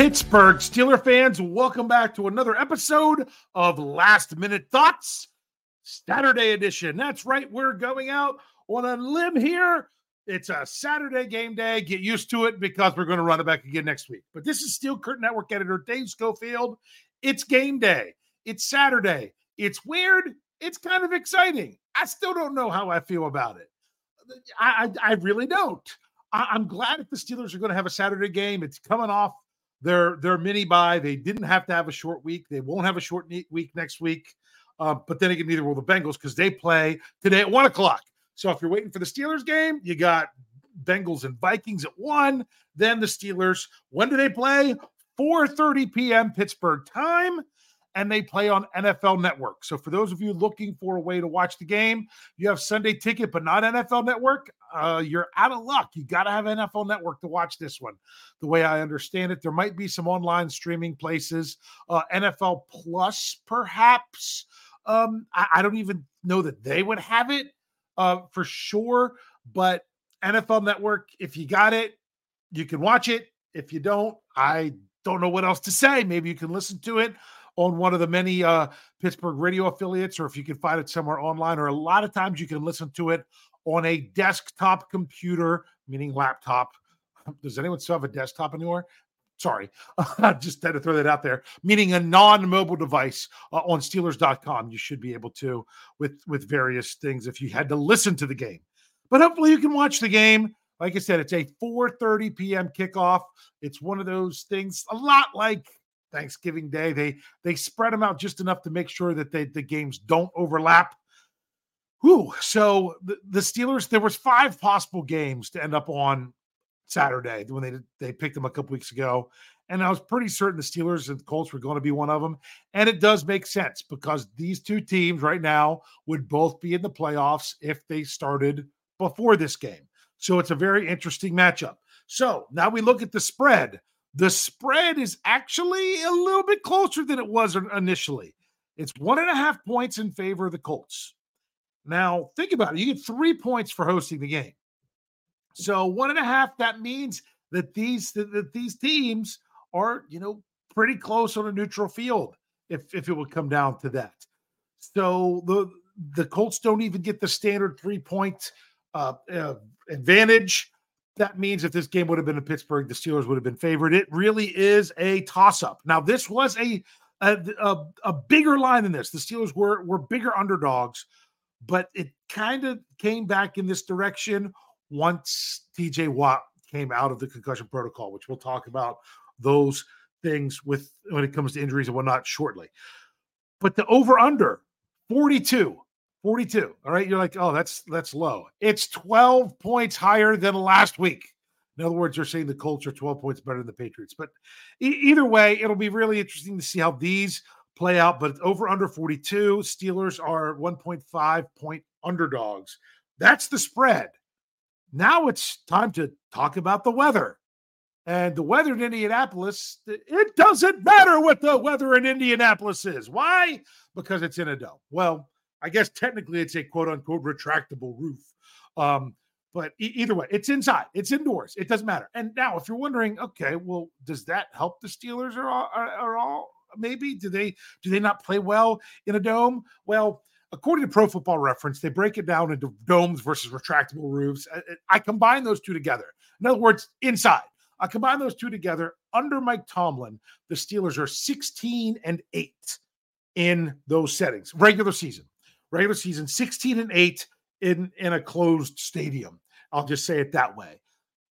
Pittsburgh Steeler fans, welcome back to another episode of Last Minute Thoughts, Saturday edition. That's right, we're going out on a limb here. It's a Saturday game day. Get used to it because we're going to run it back again next week. But this is Steel Curtain Network editor Dave Schofield. It's game day. It's Saturday. It's weird. It's kind of exciting. I still don't know how I feel about it. I, I, I really don't. I, I'm glad if the Steelers are going to have a Saturday game. It's coming off their their mini bye. They didn't have to have a short week. They won't have a short week next week. Uh, but then again, neither will the Bengals because they play today at one o'clock. So if you're waiting for the Steelers game, you got Bengals and Vikings at one. Then the Steelers. When do they play? 4:30 p.m. Pittsburgh time and they play on NFL Network. So for those of you looking for a way to watch the game, you have Sunday ticket but not NFL Network, uh, you're out of luck. You got to have NFL Network to watch this one. The way I understand it, there might be some online streaming places, uh, NFL Plus perhaps. Um, I, I, don't even know that they would have it uh, for sure, but NFL Network, if you got it, you can watch it. If you don't, I don't know what else to say. Maybe you can listen to it on one of the many uh, Pittsburgh radio affiliates, or if you can find it somewhere online, or a lot of times you can listen to it on a desktop computer, meaning laptop. Does anyone still have a desktop anymore? Sorry, I just had to throw that out there. Meaning a non-mobile device uh, on Steelers.com, you should be able to with with various things if you had to listen to the game. But hopefully, you can watch the game. Like I said, it's a 4:30 p.m. kickoff. It's one of those things, a lot like Thanksgiving Day. They they spread them out just enough to make sure that they, the games don't overlap. Whew. So the, the Steelers, there was five possible games to end up on Saturday when they they picked them a couple weeks ago. And I was pretty certain the Steelers and Colts were going to be one of them. And it does make sense because these two teams right now would both be in the playoffs if they started before this game. So it's a very interesting matchup. So now we look at the spread. The spread is actually a little bit closer than it was initially. It's one and a half points in favor of the Colts. Now, think about it. You get three points for hosting the game. So one and a half, that means that these that, these teams are, you know, pretty close on a neutral field if, if it would come down to that. So the the Colts don't even get the standard three point uh, uh, advantage that means if this game would have been in Pittsburgh, the Steelers would have been favored. It really is a toss up. Now, this was a, a, a, a bigger line than this. The Steelers were, were bigger underdogs, but it kind of came back in this direction once TJ Watt came out of the concussion protocol, which we'll talk about those things with when it comes to injuries and whatnot shortly. But the over under 42 42. All right. You're like, oh, that's that's low. It's 12 points higher than last week. In other words, you're saying the Colts are 12 points better than the Patriots. But e- either way, it'll be really interesting to see how these play out. But over under 42, Steelers are 1.5 point underdogs. That's the spread. Now it's time to talk about the weather. And the weather in Indianapolis, it doesn't matter what the weather in Indianapolis is. Why? Because it's in a dome. Well, I guess technically it's a quote unquote retractable roof. Um, but e- either way, it's inside, it's indoors, it doesn't matter. And now, if you're wondering, okay, well, does that help the Steelers or, or, or all? Maybe do they do they not play well in a dome? Well, according to Pro Football Reference, they break it down into domes versus retractable roofs. I, I combine those two together. In other words, inside. I combine those two together. Under Mike Tomlin, the Steelers are 16 and 8 in those settings, regular season regular season 16 and 8 in in a closed stadium. I'll just say it that way.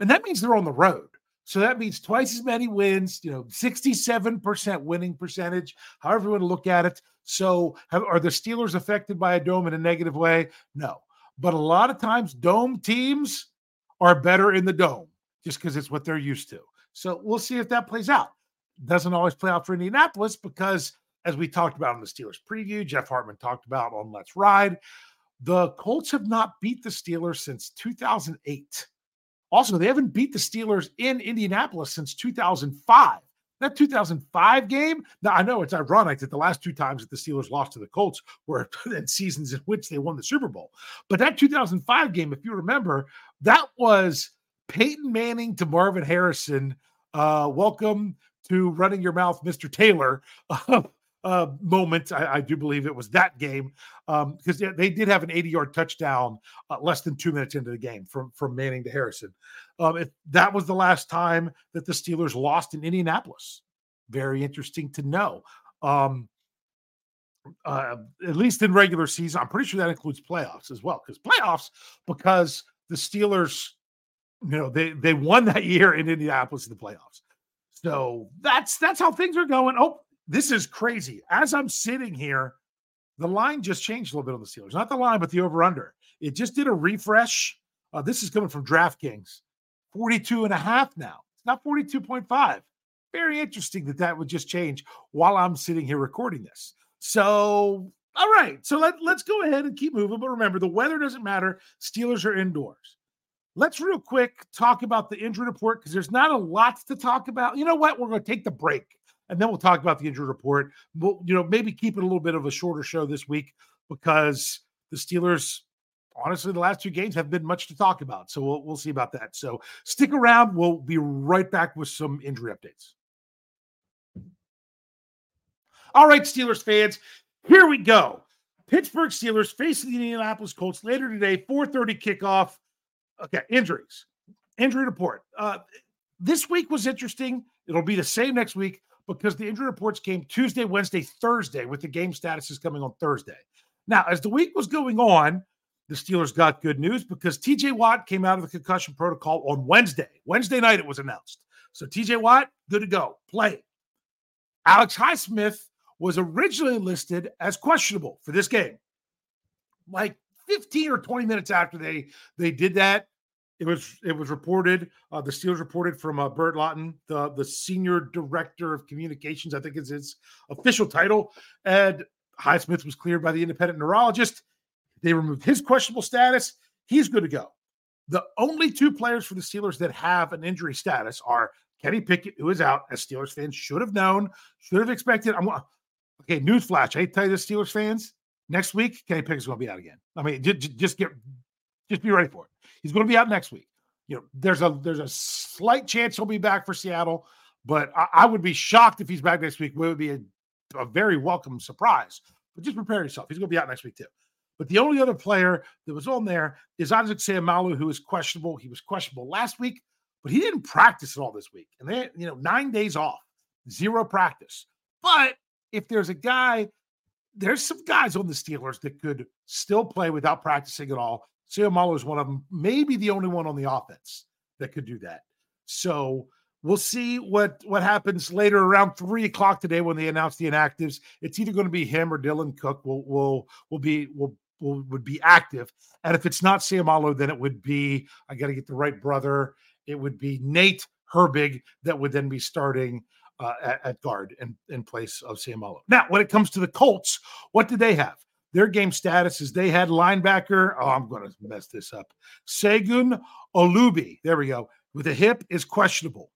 And that means they're on the road. So that means twice as many wins, you know, 67% winning percentage, however you want to look at it. So have, are the Steelers affected by a dome in a negative way? No. But a lot of times dome teams are better in the dome just because it's what they're used to. So we'll see if that plays out. Doesn't always play out for Indianapolis because as we talked about in the Steelers preview, Jeff Hartman talked about on Let's Ride. The Colts have not beat the Steelers since 2008. Also, they haven't beat the Steelers in Indianapolis since 2005. That 2005 game, now I know it's ironic that the last two times that the Steelers lost to the Colts were in seasons in which they won the Super Bowl. But that 2005 game, if you remember, that was Peyton Manning to Marvin Harrison. Uh, welcome to running your mouth, Mr. Taylor. moment. I, I, do believe it was that game because um, they did have an 80 yard touchdown uh, less than two minutes into the game from, from Manning to Harrison. Um, it, that was the last time that the Steelers lost in Indianapolis. Very interesting to know. Um, uh, at least in regular season, I'm pretty sure that includes playoffs as well. Because playoffs, because the Steelers, you know, they they won that year in Indianapolis in the playoffs. So that's that's how things are going. Oh, this is crazy. As I'm sitting here, the line just changed a little bit on the Steelers. Not the line, but the over under. It just did a refresh. Uh, this is coming from DraftKings. 42 and a half now. It's not 42.5. Very interesting that that would just change while I'm sitting here recording this. So, all right. So let, let's go ahead and keep moving. But remember, the weather doesn't matter. Steelers are indoors. Let's real quick talk about the injury report because there's not a lot to talk about. You know what? We're going to take the break and then we'll talk about the injury report. We'll, you know, maybe keep it a little bit of a shorter show this week because the Steelers, honestly, the last two games have been much to talk about. So we'll, we'll see about that. So stick around. We'll be right back with some injury updates. All right, Steelers fans, here we go. Pittsburgh Steelers facing the Indianapolis Colts later today, 4:30 kickoff. Okay, injuries, injury report. Uh, this week was interesting. It'll be the same next week because the injury reports came Tuesday, Wednesday, Thursday, with the game statuses coming on Thursday. Now, as the week was going on, the Steelers got good news because TJ Watt came out of the concussion protocol on Wednesday. Wednesday night, it was announced. So TJ Watt, good to go, play. Alex Highsmith was originally listed as questionable for this game. Like 15 or 20 minutes after they they did that, it was it was reported. Uh, the Steelers reported from uh, Burt Lauten, the the senior director of communications. I think is his official title. And Highsmith was cleared by the independent neurologist. They removed his questionable status. He's good to go. The only two players for the Steelers that have an injury status are Kenny Pickett, who is out, as Steelers fans should have known, should have expected. I'm okay. Newsflash: I tell you, this Steelers fans, next week Kenny Pickett's going to be out again. I mean, just get, just be ready for it. He's going to be out next week. You know, there's a there's a slight chance he'll be back for Seattle, but I, I would be shocked if he's back next week. It would be a, a very welcome surprise. But just prepare yourself. He's going to be out next week too. But the only other player that was on there is Isaac Seumalo, who is questionable. He was questionable last week, but he didn't practice at all this week. And they, you know, nine days off, zero practice. But if there's a guy, there's some guys on the Steelers that could still play without practicing at all. Seumalo is one of them, maybe the only one on the offense that could do that. So we'll see what what happens later around three o'clock today when they announce the inactives. It's either going to be him or Dylan Cook will will will be will will would be active. And if it's not Seumalo, then it would be I got to get the right brother. It would be Nate Herbig that would then be starting uh, at, at, guard in, in place of Seumalo. Now, when it comes to the Colts, what do they have? Their game status is they had linebacker. Oh, I'm going to mess this up. Segun Olubi. There we go. With a hip is questionable.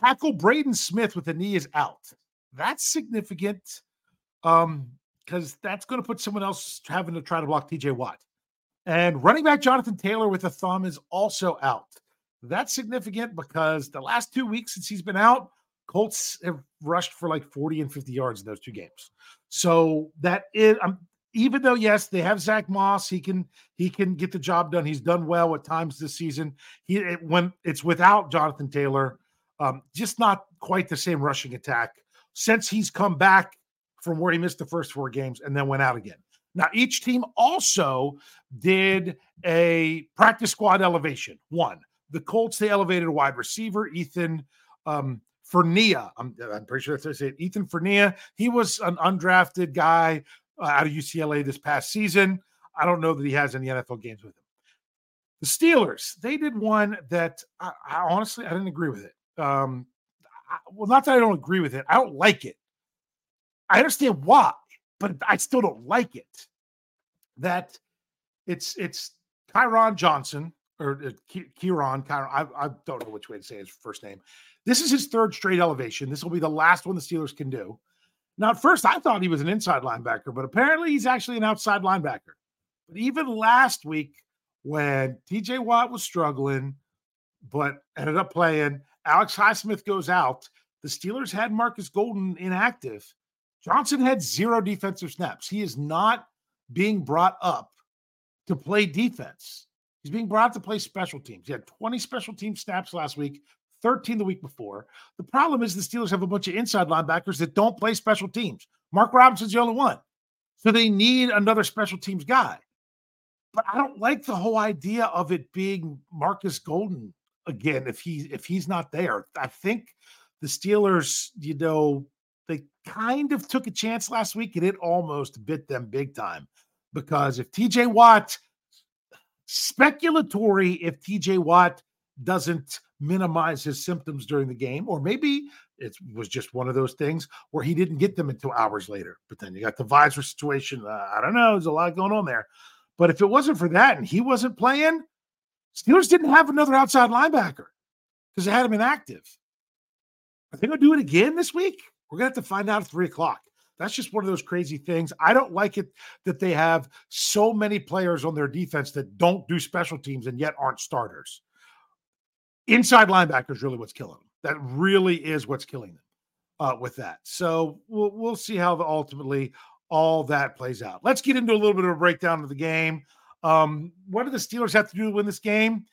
Tackle Braden Smith with a knee is out. That's significant um, because that's going to put someone else having to try to block TJ Watt. And running back Jonathan Taylor with a thumb is also out. That's significant because the last two weeks since he's been out, Colts have rushed for like 40 and 50 yards in those two games. So that is, I'm even though yes, they have Zach Moss, he can he can get the job done. He's done well at times this season. He it, when it's without Jonathan Taylor, um, just not quite the same rushing attack since he's come back from where he missed the first four games and then went out again. Now, each team also did a practice squad elevation. One, the Colts they elevated a wide receiver, Ethan um, Fernea. I'm, I'm pretty sure that's what I said. Ethan Fernea. He was an undrafted guy out of UCLA this past season. I don't know that he has any NFL games with him. The Steelers, they did one that I, I honestly I didn't agree with it. Um, I, well, not that I don't agree with it. I don't like it. I understand why, but I still don't like it. That it's it's Kyron Johnson or uh, Kieran. Kyron, I, I don't know which way to say his first name. This is his third straight elevation. This will be the last one the Steelers can do. Now, at first, I thought he was an inside linebacker, but apparently he's actually an outside linebacker. But even last week, when TJ Watt was struggling, but ended up playing, Alex Highsmith goes out. the Steelers had Marcus Golden inactive. Johnson had zero defensive snaps. He is not being brought up to play defense. He's being brought to play special teams. He had 20 special team snaps last week, 13 the week before. The problem is the Steelers have a bunch of inside linebackers that don't play special teams. Mark Robinson's the only one. So they need another special teams guy. But I don't like the whole idea of it being Marcus Golden again if he if he's not there. I think the Steelers, you know, they kind of took a chance last week and it almost bit them big time because if TJ Watt speculatory if TJ Watt doesn't minimize his symptoms during the game, or maybe it was just one of those things where he didn't get them until hours later. But then you got the visor situation. Uh, I don't know. There's a lot going on there. But if it wasn't for that and he wasn't playing, Steelers didn't have another outside linebacker because they had him inactive. They going to do it again this week? We're going to have to find out at three o'clock. That's just one of those crazy things. I don't like it that they have so many players on their defense that don't do special teams and yet aren't starters. Inside linebacker is really what's killing them. That really is what's killing them uh, with that. So we'll we'll see how the, ultimately all that plays out. Let's get into a little bit of a breakdown of the game. Um, what do the Steelers have to do to win this game?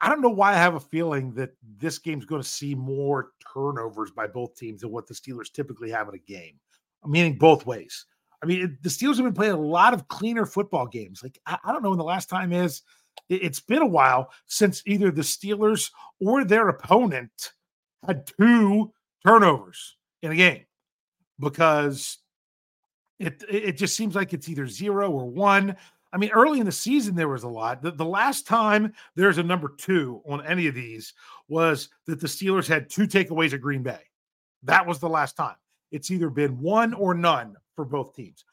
I don't know why I have a feeling that this game's going to see more turnovers by both teams than what the Steelers typically have in a game meaning both ways. I mean, the Steelers have been playing a lot of cleaner football games. Like, I, I don't know when the last time is. It, it's been a while since either the Steelers or their opponent had two turnovers in a game because it it just seems like it's either zero or one. I mean, early in the season, there was a lot. The, the last time there's a number two on any of these was that the Steelers had two takeaways at Green Bay. That was the last time. It's either been one or none for both teams.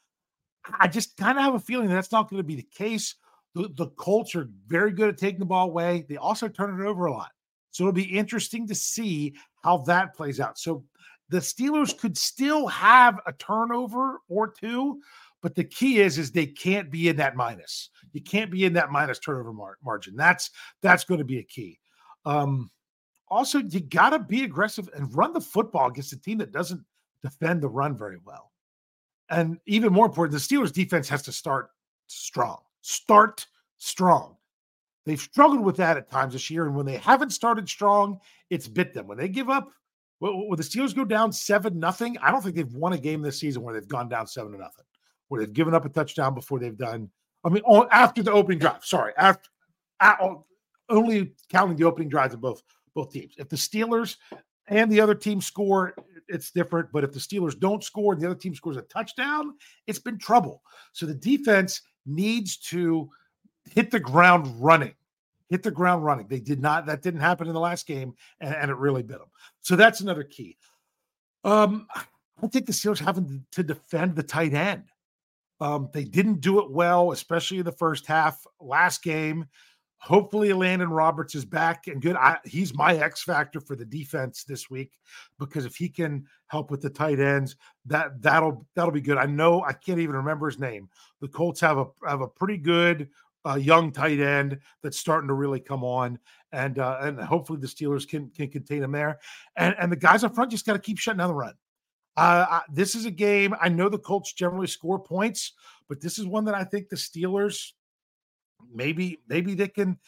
I just kind of have a feeling that's not going to be the case. The, the Colts are very good at taking the ball away. They also turn it over a lot. So it'll be interesting to see how that plays out. So the Steelers could still have a turnover or two, but the key is is they can't be in that minus. You can't be in that minus turnover mar- margin. That's that's going to be a key. Um, also, you got to be aggressive and run the football against a team that doesn't defend the run very well. And even more important, the Steelers defense has to start strong. Start strong. They've struggled with that at times this year. And when they haven't started strong, it's bit them. When they give up, when the Steelers go down seven nothing, I don't think they've won a game this season where they've gone down seven to nothing, where they've given up a touchdown before they've done. I mean, after the opening drive. Sorry, after only counting the opening drives of both both teams. If the Steelers and the other team score, it's different. But if the Steelers don't score and the other team scores a touchdown, it's been trouble. So the defense needs to hit the ground running. Hit the ground running. They did not. That didn't happen in the last game, and, and it really bit them. So that's another key. Um, I think the Steelers having to defend the tight end. Um, they didn't do it well, especially in the first half. Last game, Hopefully, Elandon Roberts is back and good. I, he's my X factor for the defense this week because if he can help with the tight ends, that that'll that'll be good. I know I can't even remember his name. The Colts have a have a pretty good uh, young tight end that's starting to really come on, and uh, and hopefully the Steelers can can contain him there. And and the guys up front just got to keep shutting down the run. Uh, I, this is a game. I know the Colts generally score points, but this is one that I think the Steelers maybe maybe they can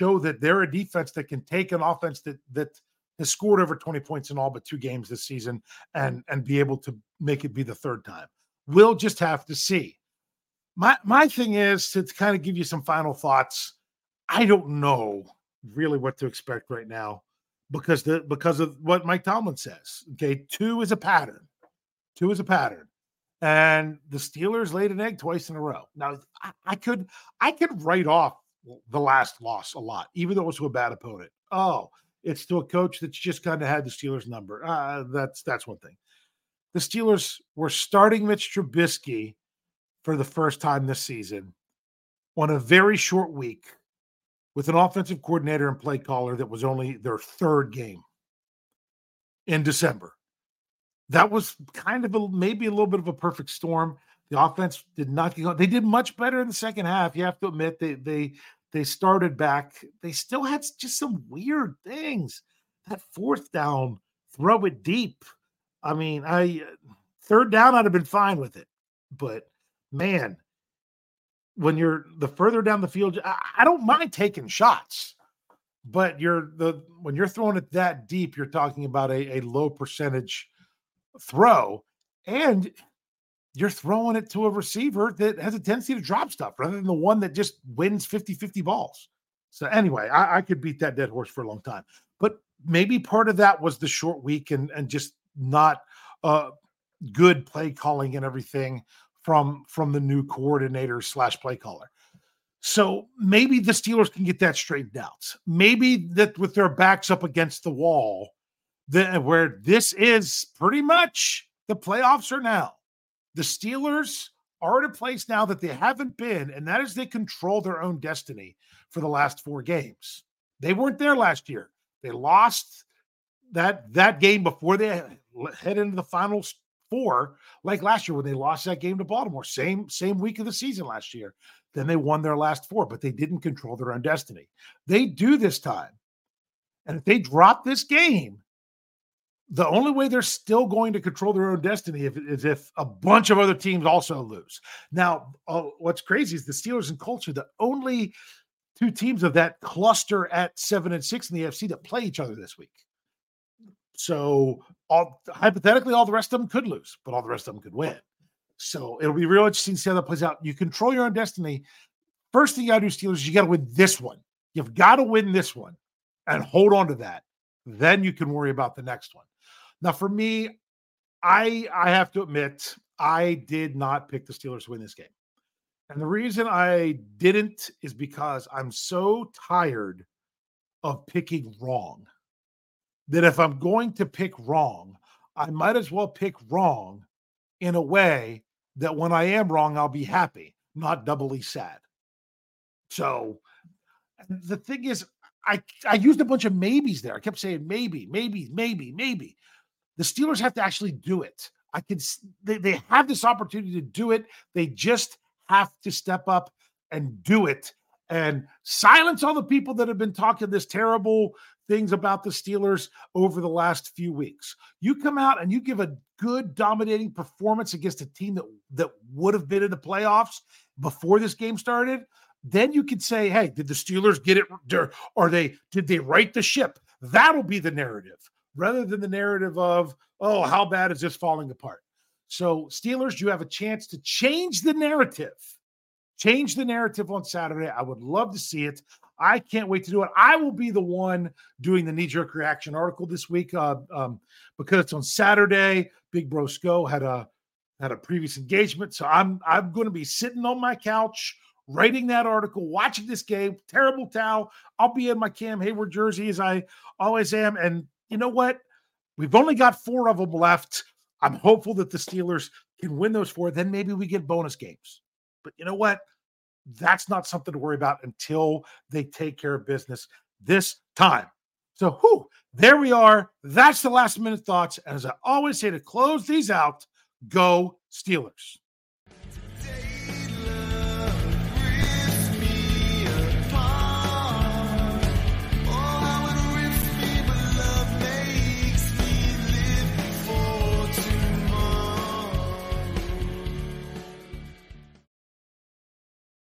show that they're a defense that can take an offense that that has scored over 20 points in all but two games this season and mm. and be able to make it be the third time. We'll just have to see. My my thing is to kind of give you some final thoughts. I don't know really what to expect right now because the because of what Mike Tomlin says. Okay, two is a pattern. Two is a pattern and the Steelers laid an egg twice in a row. Now I, I, could I could write off the last loss a lot, even though it was to a bad opponent. Oh, it's to a coach that's just kind of had the Steelers number. Uh, that's that's one thing. The Steelers were starting Mitch Trubisky for the first time this season on a very short week with an offensive coordinator and play caller that was only their third game in December that was kind of a, maybe a little bit of a perfect storm. The offense did not get. They did much better in the second half. You have to admit they they they started back. They still had just some weird things. That fourth down throw it deep. I mean, I third down, I'd have been fine with it. But man, when you're the further down the field, I, I don't mind taking shots. But you're the when you're throwing it that deep, you're talking about a, a low percentage throw. And you're throwing it to a receiver that has a tendency to drop stuff rather than the one that just wins 50 50 balls. So, anyway, I, I, could beat that dead horse for a long time. But maybe part of that was the short week and, and just not uh, good play calling and everything from from the new coordinator slash play caller. So maybe the Steelers can get that straightened out. Maybe that with their backs up against the wall, that uh, where this is pretty much the playoffs are now. The Steelers are at a place now that they haven't been, and that is they control their own destiny for the last four games. They weren't there last year. They lost that that game before they head into the final four, like last year when they lost that game to Baltimore. Same same week of the season last year. Then they won their last four, but they didn't control their own destiny. They do this time, and if they drop this game, the only way they're still going to control their own destiny if, is if a bunch of other teams also lose. Now, uh, what's crazy is the Steelers and Colts are the only two teams of that cluster at seven and six in the FC that play each other this week. So, all, hypothetically, all the rest of them could lose, but all the rest of them could win. So it'll be real interesting to see how that plays out. You control your own destiny. First thing you got to do, Steelers, you got to win this one. You've got to win this one and hold on to that. Then you can worry about the next one. Now, for me, I I have to admit, I did not pick the Steelers to win this game. And the reason I didn't is because I'm so tired of picking wrong that if I'm going to pick wrong, I might as well pick wrong in a way that when I am wrong, I'll be happy, not doubly sad. So the thing is, I, I used a bunch of maybes there. I kept saying maybe, maybe, maybe, maybe. The Steelers have to actually do it. I can they, they have this opportunity to do it. They just have to step up and do it and silence all the people that have been talking this terrible things about the Steelers over the last few weeks. You come out and you give a good dominating performance against a team that that would have been in the playoffs before this game started, then you could say, "Hey, did the Steelers get it or they did they right the ship?" That'll be the narrative rather than the narrative of, oh, how bad is this falling apart? So, Steelers, you have a chance to change the narrative. Change the narrative on Saturday. I would love to see it. I can't wait to do it. I will be the one doing the knee jerk reaction article this week uh, um, because it's on Saturday. Big Bro Sco had a had a previous engagement, so I'm I'm going to be sitting on my couch writing that article, watching this game. Terrible towel. I'll be in my Cam Heyward jersey as I always am, and you know what? We've only got four of them left. I'm hopeful that the Steelers can win those four. Then maybe we get bonus games. But you know what? That's not something to worry about until they take care of business this time. So, whew, there we are. That's the last minute thoughts. And as I always say to close these out, go Steelers.